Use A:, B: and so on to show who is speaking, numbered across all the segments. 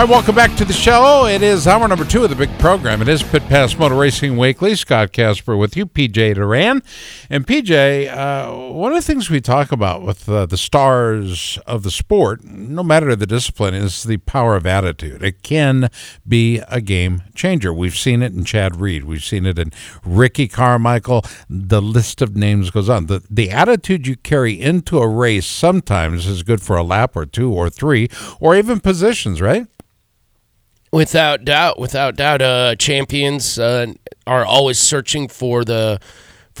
A: All right, welcome back to the show. It is hour number two of the big program. It is Pit Pass Motor Racing Weekly. Scott Casper with you, PJ Duran. And PJ, uh, one of the things we talk about with uh, the stars of the sport, no matter the discipline, is the power of attitude. It can be a game changer. We've seen it in Chad Reed. We've seen it in Ricky Carmichael. The list of names goes on. The, the attitude you carry into a race sometimes is good for a lap or two or three or even positions, right?
B: Without doubt, without doubt, uh, champions uh, are always searching for the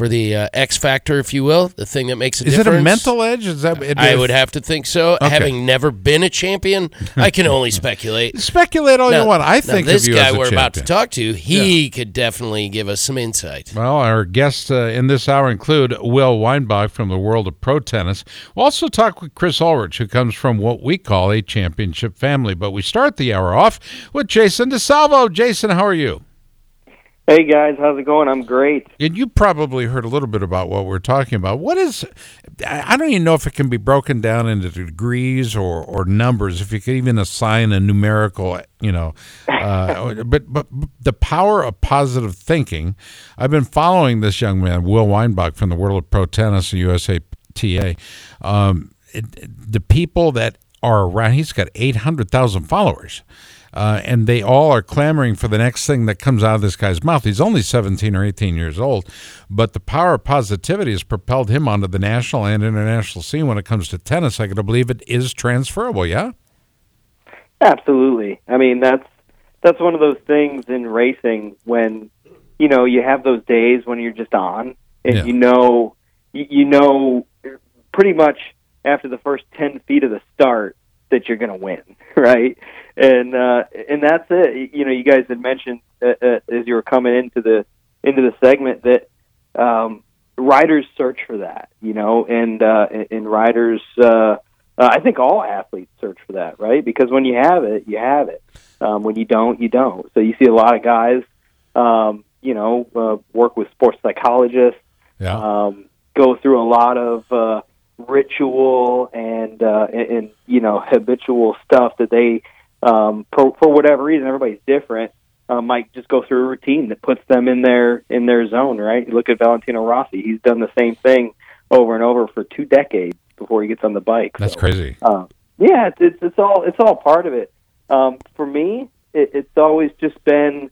B: for the uh, X factor, if you will, the thing that makes a
A: Is
B: difference.
A: it a mental edge? Is that it,
B: I would have to think so.
A: Okay.
B: Having never been a champion, I can only speculate.
A: speculate all
B: Now-
A: you want. I think
B: this guy we're about to talk to, he could definitely give us some insight.
A: Well, our guests uh, in this hour include Will Weinbach from the world of pro tennis. We'll also talk with Chris Ulrich, who comes from what we call a championship family. But we start the hour off with Jason DiSalvo. Jason, how are you?
C: Hey guys, how's it going? I'm great.
A: And you probably heard a little bit about what we're talking about. What is, I don't even know if it can be broken down into degrees or, or numbers, if you could even assign a numerical, you know, uh, but, but the power of positive thinking. I've been following this young man, Will Weinbach from the World of Pro Tennis and USATA. Um, it, the people that are around, he's got 800,000 followers uh, and they all are clamoring for the next thing that comes out of this guy's mouth. He's only 17 or 18 years old, but the power of positivity has propelled him onto the national and international scene when it comes to tennis. I got to believe it is transferable, yeah?
C: Absolutely. I mean, that's that's one of those things in racing when you know you have those days when you're just on, and
A: Yeah.
C: you know, you, you know, pretty much after the first ten feet of the start that you're going to win, right? And uh, and that's it. You know, you guys had mentioned uh, uh, as you were coming into the into the segment that um, riders search for that, you know, and uh, and- riders. Uh, uh, I think all athletes search for that, right? Because when you have it, you have it. Um, when you don't, you don't. So you see a lot of guys, um, you know, uh, work with sports psychologists,
A: Yeah.
C: um, go through a lot of uh, ritual and, uh, and and you know habitual stuff that they, um, for for whatever reason, everybody's different. Uh, might just go through a routine that puts them in their in their zone, right? You look at Valentino Rossi; he's done the same thing over and over for two decades before he gets on the bike.
A: That's
C: So,
A: crazy.
C: uh, yeah, it's, it's it's all it's all part of it. Um, for me, it, it's always just been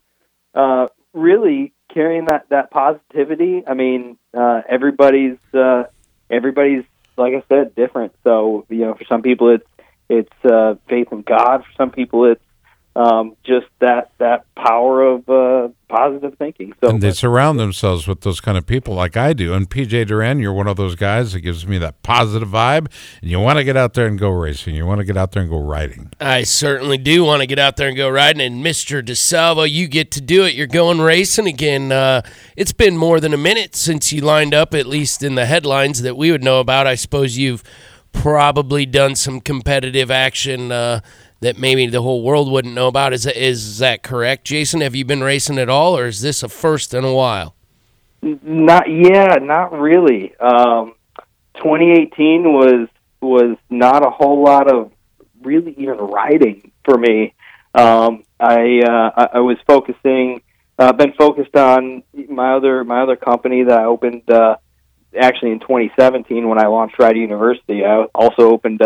C: uh, really carrying that that positivity. I mean, uh, everybody's uh, everybody's like I said, different. So you know, for some people, it's it's uh, faith in God. For some people, it's um, just that that power of uh, positive thinking. So
A: and they surround themselves with those kind of people like I do. And PJ Duran, you're one of those guys that gives me that positive vibe. And you want to get out there and go racing. You want to get out there and go riding.
B: I certainly do want to get out there and go riding. And Mr. DiSalvo, you get to do it. You're going racing again. Uh, it's been more than a minute since you lined up, at least in the headlines that we would know about. I suppose you've probably done some competitive action uh, that maybe the whole world wouldn't know about. Is that, is that correct, Jason? Have you been racing at all, or is this a first in a while?
C: Not yeah, not really. Um, 2018 was was not a whole lot of really even riding for me. Um, I, uh, I was focusing, uh, been focused on my other my other company that I opened uh, actually in 2017 when I launched Ride University. I also opened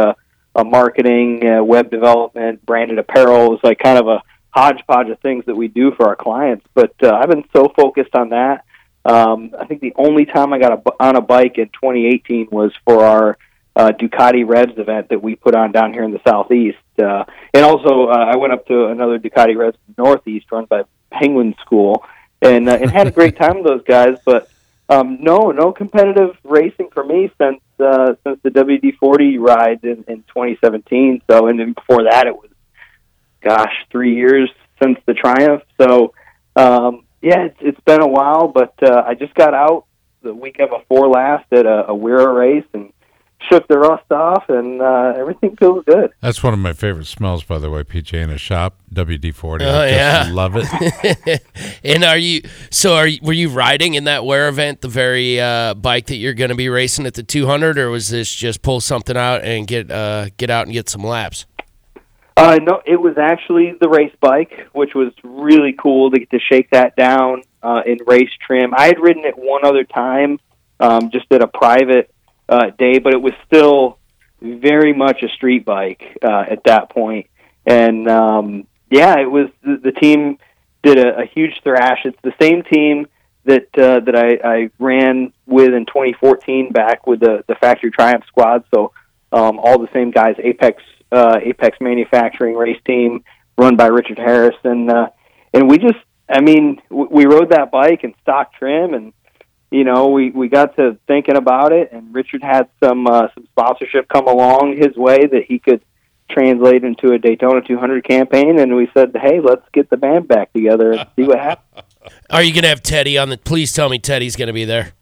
C: uh, a marketing, uh, web development, branded apparel. It was like kind of a hodgepodge of things that we do for our clients. But uh, I've been so focused on that. Um, I think the only time I got a, on a bike in 2018 was for our uh, Ducati Revs event that we put on down here in the southeast. Uh, and also, uh, I went up to another Ducati Revs northeast run by Penguin School. and uh, and had a great time with those guys. But um, no, no competitive racing for me since uh, since the WD forty ride in, in 2017. So and then before that, it was gosh, three years since the Triumph. So um, yeah, it's, it's been a while, but uh, I just got out the weekend before last at a, a WERA race and shook the rust off, and uh, everything feels good.
A: That's one of my favorite smells, by the way, PJ in a shop, WD forty.
B: Oh,
A: I just
B: yeah.
A: love it.
B: and are you so are you, were you riding in that WERA event the very uh, bike that you're going to be racing at the 200 or was this just pull something out and get uh, get out and get some laps?
C: Uh, no, it was actually the race bike, which was really cool to get to shake that down uh, in race trim. I had ridden it one other time, um, just at a private uh, day, but it was still very much a street bike uh, at that point. And um, yeah, it was the, the team did a, a huge thrash. It's the same team that uh, that I, I ran with in 2014 back with the the factory Triumph squad. So um, all the same guys, Apex uh, Apex Manufacturing race team run by Richard Harris, and uh, and we just, I mean, we rode that bike in stock trim, and you know, we we got to thinking about it, and Richard had some uh, some sponsorship come along his way that he could translate into a Daytona 200 campaign, and we said, hey, let's get the band back together and see what happens.
B: Are you going to have Teddy on the Please tell me Teddy's going to be there.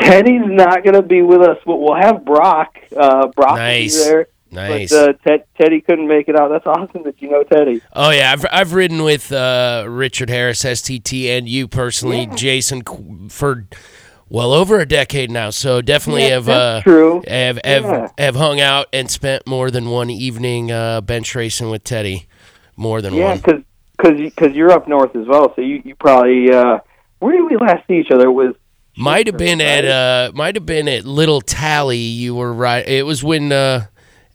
C: Teddy's not going to be with us, but we'll have Brock. Uh, Brock
B: Nice.
C: will be there.
B: Nice.
C: But uh, Ted, Teddy couldn't make it out. That's awesome that you know Teddy.
B: Oh yeah, I've I've ridden with uh, Richard Harris STT and you personally, Jason, for well over a decade now. So definitely
C: Yeah,
B: have uh,
C: true.
B: have have,
C: Yeah.
B: have hung out and spent more than one evening uh, bench racing with Teddy. More than one.
C: Yeah,
B: one.
C: because because because you're up north as well, so you you probably uh, where did we last see each other? Was
B: Might have been at uh might have been at Little Tally. You were right. It was when uh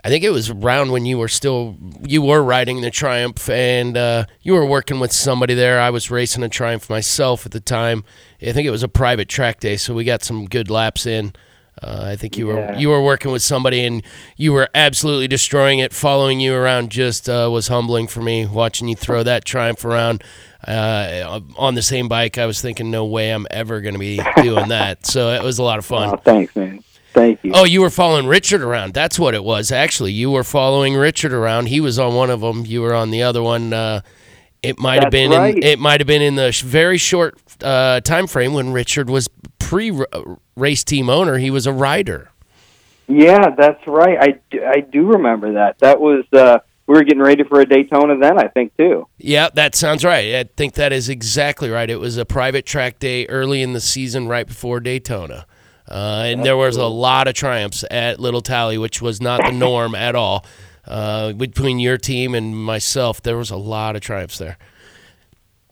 B: I think it was around when you were still you were riding the Triumph and uh, you were working with somebody there. I was racing a Triumph myself at the time. I think it was a private track day, so we got some good laps in. Uh, I think you were
C: Yeah.
B: you were working with somebody and you were absolutely destroying it. Following you around just uh, was humbling for me. Watching you throw that Triumph around uh, on the same bike, I was thinking, no way I'm ever going to be doing that. So it was a lot of fun.
C: oh, thanks, man. Thank you.
B: Oh, you were following Richard around. That's what it was. Actually, you were following Richard around. He was on one of them. You were on the other one. Uh, it might have been.
C: right.
B: In, it might have been in the sh- very short uh, time frame when Richard was pre-race team owner. He was a rider.
C: Yeah, that's right. I, do- I do remember that. That was uh, we were getting ready for a Daytona then, I think too.
B: Yeah, that sounds right. I think that is exactly right. It was a private track day early in the season, right before Daytona. Uh, and there was a lot of triumphs at Little Tally, which was not the norm at all. Uh, between your team and myself, there was a lot of triumphs there.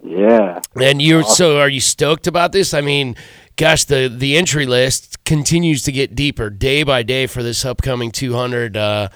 C: Yeah.
B: And you're so are you stoked about this? I mean, gosh, the the entry list continues to get deeper day by day for this upcoming 200. Uh,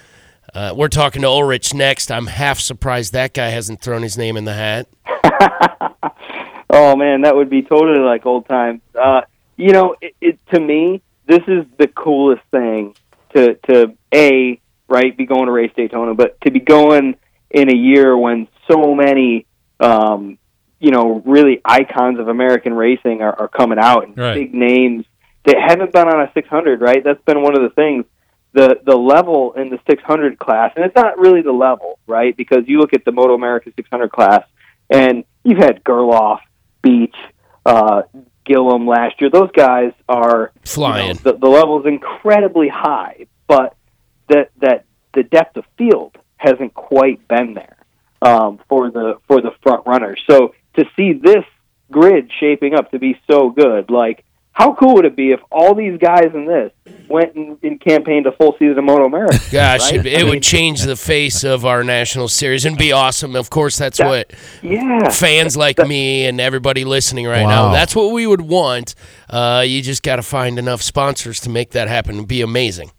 B: uh, we're talking to Ulrich next. I'm half surprised that guy hasn't thrown his name in the hat.
C: oh man, that would be totally like old times. Uh, you know, it, it to me, this is the coolest thing to to a right be going to race Daytona, but to be going in a year when so many, um, you know, really icons of American racing are, are coming out and
A: Right.
C: big names that haven't been on a 600. Right, that's been one of the things. The the level in the 600 class, and it's not really the level, right? Because you look at the Moto America 600 class, and you've had Gerloff, Beach, uh, Gillum last year. Those guys are you know,
B: Flying.
C: the, the level is incredibly high, but that that the depth of field hasn't quite been there um, for the for the front runners. So to see this grid shaping up to be so good, like how cool would it be if all these guys in this went and, and campaigned a full season of Moto America?
B: Gosh,
C: right?
B: it, it
C: I mean,
B: would change the face of our national series and be awesome. Of course, that's what
C: yeah,
B: fans like me and everybody listening right now. That's what we would want. Uh, you just got to find enough sponsors to make that happen. It'd be amazing.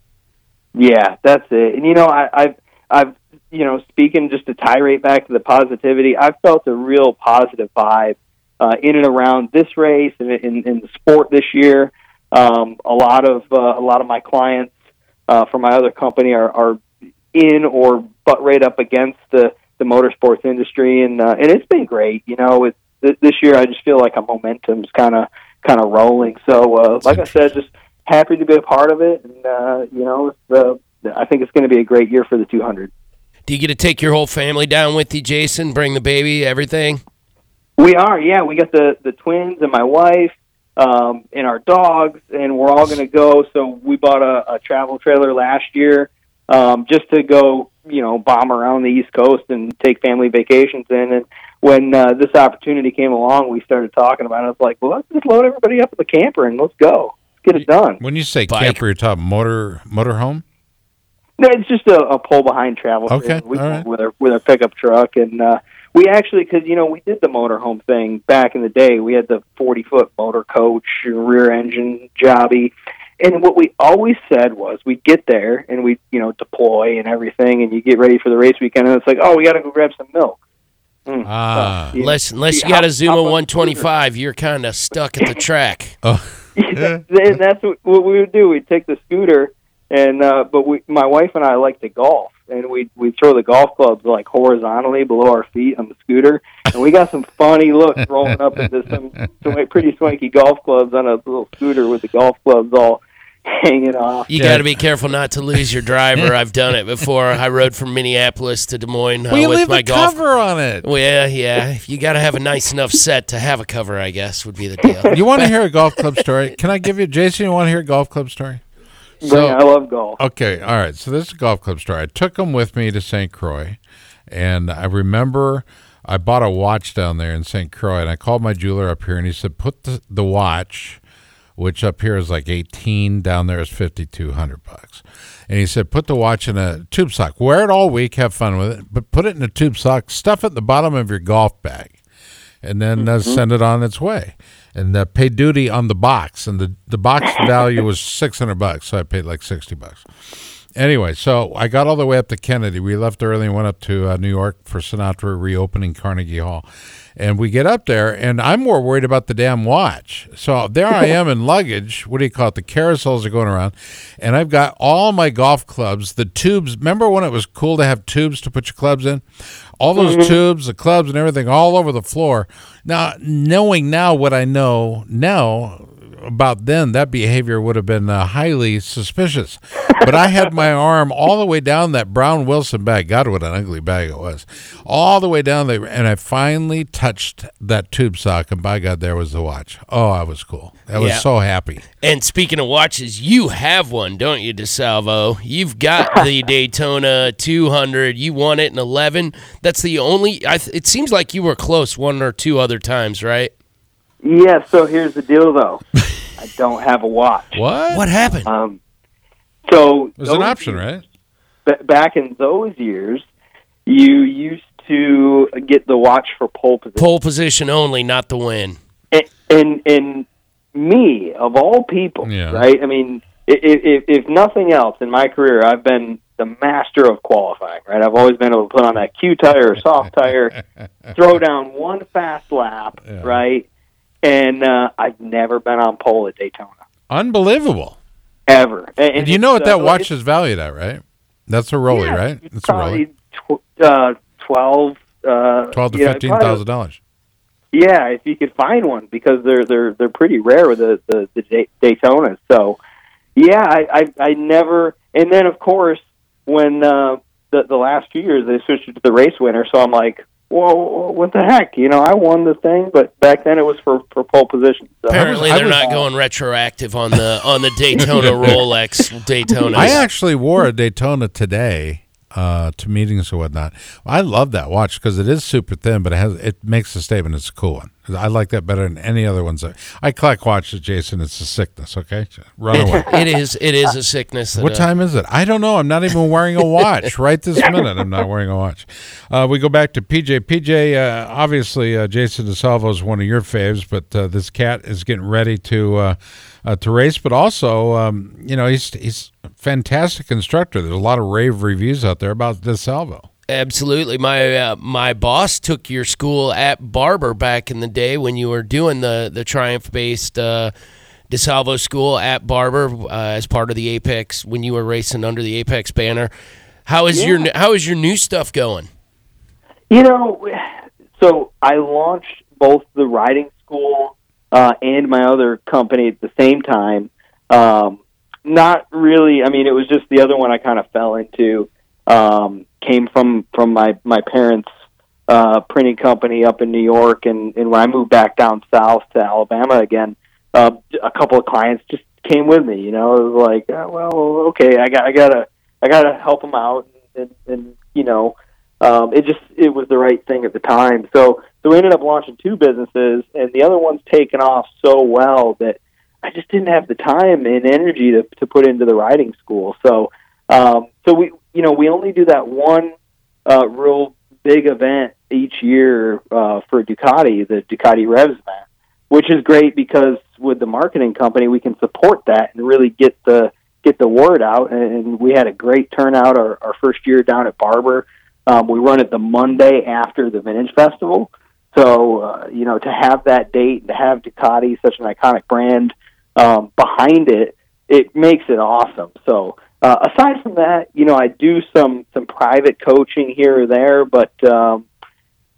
C: Yeah, that's it. And you know, I, I've I've you know, speaking just to tirade back to the positivity, I've felt a real positive vibe uh, in and around this race and in, in the sport this year. Um, a lot of uh, a lot of my clients uh, from my other company are, are in or butt right up against the the motorsports industry, and uh, and it's been great. You know, it's th- this year I just feel like a momentum's kind of kind of rolling. So, uh, like I said, just happy to be a part of it, and uh, you know, it's, uh, I think it's going to be a great year for the 200.
B: Do you get to take your whole family down with you, Jason? Bring the baby, everything?
C: We are, yeah. We got the the twins and my wife, um, and our dogs, and we're all going to go. So we bought a, a travel trailer last year, um, just to go, you know, bomb around the East Coast and take family vacations in. And when uh, this opportunity came along, we started talking about it. I was like, well, let's just load everybody up in the camper and let's go. Let's get it done.
A: When you say
B: Bike.
A: camper, you're talking motor motorhome.
C: No, it's just a, a pull behind travel.
A: Okay,
C: trailer. we
A: all
C: go
A: right.
C: with our with our pickup truck, and uh, we actually because you know we did the motorhome thing back in the day. We had the forty foot motor coach, rear engine jobby, and what we always said was we'd get there and we you know deploy and everything, and you get ready for the race weekend, and it's like oh we got to go grab some milk. Mm.
A: Ah.
C: Yeah.
B: Unless, unless
C: See,
B: you got a Zuma
C: hop on the
B: 125, you're kind of stuck at the track.
A: Oh,
C: Yeah, and that's what, what we would do. We'd take the scooter, and uh, but we, my wife and I like to golf, and we we throw the golf clubs like horizontally below our feet on the scooter, and we got some funny looks rolling up into some, some pretty swanky golf clubs on a little scooter with the golf clubs all hanging off.
B: You got to be careful not to lose your driver. I've done it before. I rode from Minneapolis to Des Moines uh,
A: well, you
B: with
A: leave
B: my
A: a
B: golf.
A: cover on it.
B: Well, yeah, yeah. You got to have a nice enough set to have a cover, I guess, would be the deal.
A: You want to hear a golf club story? Can I give you, Jason? You want to hear a golf club story?
C: Bring- I love golf.
A: Okay, all right. So this is a golf club story. I took them with me to St. Croix, and I remember I bought a watch down there in St. Croix, and I called my jeweler up here, and he said, "Put the, the watch, which up here is like eighteen, down there is fifty two hundred bucks." And he said, "Put the watch in a tube sock. Wear it all week, have fun with it, but put it in a tube sock. Stuff it in the bottom of your golf bag." and then uh, send it on its way and uh, pay duty on the box and the, the box value was 600 bucks so i paid like 60 bucks anyway so i got all the way up to kennedy. We left early and went up to uh, new york for sinatra reopening carnegie hall. And we get up there and i'm more worried about the damn watch. So there i am in luggage. What do you call it? The carousels are going around. And i've got all my golf clubs the tubes. Remember when it was cool to have tubes to put your clubs in? All those tubes, the clubs, and everything all over the floor. Now, knowing now what I know now about then, that behavior would have been uh, highly suspicious. But I had my arm all the way down that brown Wilson bag. God, what an ugly bag it was! All the way down there, and I finally touched that tube sock, and by God, there was the watch. Oh, I was cool. I was
B: Yeah.
A: so happy.
B: And speaking of watches, you have one, don't you, DiSalvo? You've got the Daytona 200. You won it in 11. That's the only. I, th- it seems like you were close one or two other times, right?
C: Yeah. So here's the deal, though. I don't have a watch.
A: What?
B: What happened?
C: Um, so
A: It was an
C: those
A: option, right?
C: ba- back in those years, you used to get the watch for pole position.
B: Pole position only, not the win.
C: And, and and me of all people,
A: Yeah.
C: right? I mean, if, if if nothing else in my career, I've been the master of qualifying, right? I've always been able to put on that Q tire or soft tire, throw down one fast lap,
A: Yeah.
C: right? And uh, I've never been on pole at Daytona
A: Unbelievable.
C: ever. And,
A: And you know what
C: it's, uh,
A: that watch is valued at, right? That's a Rolly,
C: Yeah,
A: right?
C: It's
A: It's a Rolly.
C: probably tw- uh, twelve. Uh,
A: Twelve to
C: yeah,
A: fifteen
C: probably-
A: thousand dollars.
C: Yeah, if you could find one, because they're they're they're pretty rare with the the, the Day- Daytonas. So, yeah, I, I I never. And then of course, when uh, the the last few years they switched it to the race winner, so I'm like, whoa, what the heck? You know, I won the thing, but back then it was for for pole position. So.
B: Apparently, they're not going retroactive on the on the Daytona Rolex Daytona.
A: I actually wore a Daytona today uh, to meetings or whatnot. I love that watch because it is super thin, but it has it makes a statement. It's a cool one. I like that better than any other ones. I collect watches, Jason. It's a sickness. Okay, run away.
B: it is it is a sickness.
A: What
B: uh,
A: time is it? I don't know. I'm not even wearing a watch right this minute. I'm not wearing a watch. Uh, we go back to PJ. PJ, uh, obviously, uh, Jason DiSalvo is one of your faves, but uh, this cat is getting ready to uh, uh, to race. But also, um, you know, he's he's fantastic instructor. There's a lot of rave reviews out there about DiSalvo.
B: Absolutely. My uh, my boss took your school at Barber back in the day when you were doing the the Triumph based uh, DiSalvo school at Barber uh, as part of the Apex when you were racing under the Apex banner. How is your how is your new stuff going?
C: You know, so I launched both the riding school uh, and my other company at the same time. Um, not really. I mean, it was just the other one I kind of fell into. Um, came from from my my parents' uh, printing company up in New York, and and when I moved back down south to Alabama again, uh, a couple of clients just came with me. You know, it was like, uh, well, okay, I got I gotta I gotta help them out, and, and you know, um, it just it was the right thing at the time. So so we ended up launching two businesses, and the other one's taken off so well that I just didn't have the time and energy to to put into the riding school. So um, so we you know we only do that one uh, real big event each year uh, for Ducati, the Ducati Revs event, which is great because with the marketing company we can support that and really get the get the word out. And we had a great turnout our, our first year down at Barber. Um, we run it the Monday after the Vintage Festival. So, uh, you know, to have that date, to have Ducati, such an iconic brand, um, behind it, it makes it awesome. So, uh, aside from that, you know, I do some some private coaching here or there, but um,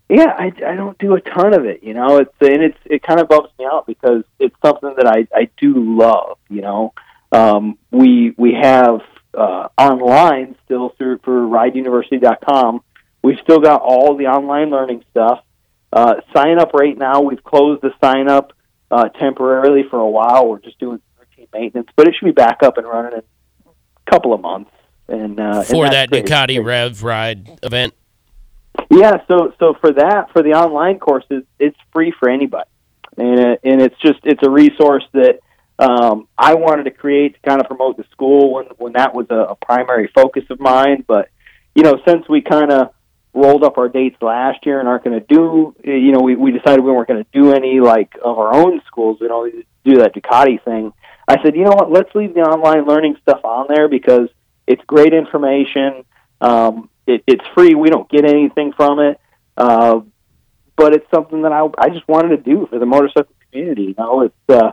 C: yeah, I, I don't do a ton of it. You know, it's and it's it kind of bumps me out because it's something that I I do love. You know, um, we we have uh, online still through for rideuniversity.com. We've still got all the online learning stuff. Uh, sign up right now. We've closed the sign up uh, temporarily for a while. We're just doing routine maintenance, but it should be back up and running in a couple of months. And uh,
B: for
C: and
B: that
C: great.
B: Ducati Rev Ride event.
C: Yeah, so so for that for the online courses, it's free for anybody, and it, and it's just it's a resource that um, I wanted to create to kind of promote the school when when that was a, a primary focus of mine. But you know, since we kind of rolled up our dates last year and aren't going to do, you know, we we decided we weren't going to do any like of our own schools. We don't do that Ducati thing. I said, you know what? Let's leave the online learning stuff on there because it's great information. Um, it, it's free. We don't get anything from it, uh, but it's something that I I just wanted to do for the motorcycle community. You know, it's uh,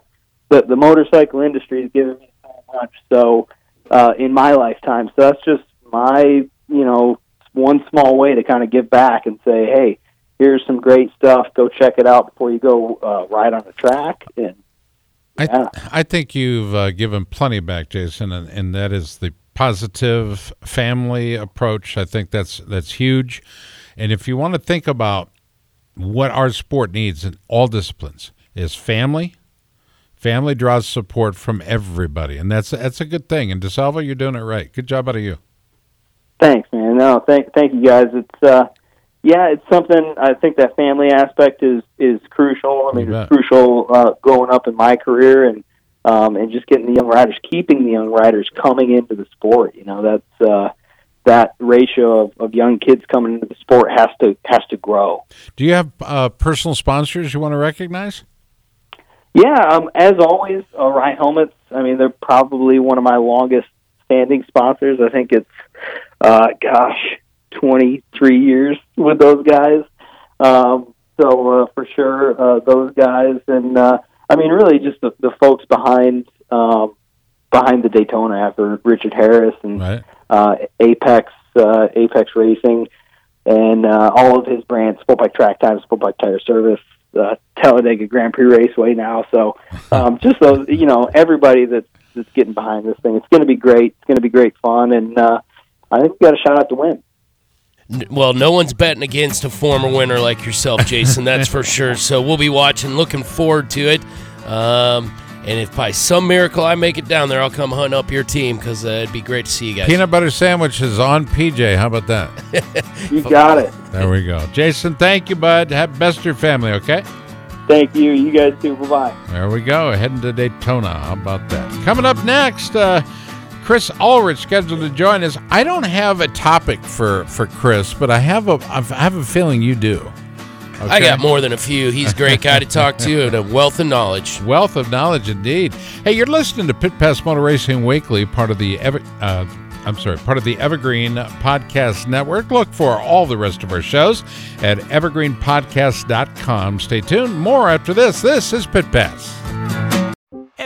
C: the the motorcycle industry has given me so much. So uh, in my lifetime, so that's just my you know one small way to kind of give back and say, hey, here's some great stuff. Go check it out before you go uh, ride on the track. And
A: I, I think you've uh, given plenty back, Jason, and, and that is the positive family approach. I think that's that's huge. And if you want to think about what our sport needs in all disciplines is family. Family draws support from everybody, and that's that's a good thing. And DiSalvo, you're doing it right. Good job out of you.
C: Thanks, man. No, thank thank you guys. It's uh, yeah, it's something. I think that family aspect is is crucial. I mean, it's crucial uh, growing up in my career and um, and just getting the young riders, keeping the young riders coming into the sport. You know, that's uh, that ratio of, of young kids coming into the sport has to has to grow.
A: Do you have uh, personal sponsors you want to recognize?
C: Yeah, um, as always, uh, Arai Helmets. I mean, they're probably one of my longest standing sponsors. I think it's, uh, gosh, 23 years with those guys. Um, so uh, for sure, uh, those guys, and uh, I mean, really, just the, the folks behind um, behind the Daytona after Richard Harris and
A: right.
C: uh, Apex uh, Apex Racing, and uh, all of his brands, Sport Bike Track Time, Sport Bike Tire Service, uh, Talladega Grand Prix Raceway now. So um, just those, you know, everybody that's that's getting behind this thing. It's going to be great. It's going to be great fun, and uh, I think we got a shot at the win.
B: Well, no one's betting against a former winner like yourself, Jason. That's for sure. So we'll be watching, looking forward to it. Um, and if by some miracle I make it down there, I'll come hunt up your team because uh, it'd be great to see you guys.
A: Peanut butter sandwiches on PJ. How about that?
C: you got it.
A: There we go. Jason, thank you, bud. Have best of your family, okay?
C: Thank you. You guys too. Bye bye.
A: There we go. Heading to Daytona. How about that? Coming up next, uh, Chris Ulrich scheduled to join us. I don't have a topic for for Chris, but I have a I have a feeling you do. Okay?
B: I got more than a few. He's a great guy to talk to and a wealth of knowledge.
A: Wealth of knowledge indeed. Hey, you're listening to Pit Pass Motor Racing Weekly, part of the Ever, uh, I'm sorry, part of the Evergreen Podcast Network. Look for all the rest of our shows at evergreenpodcast.com. Stay tuned. More after this. This is Pit Pass.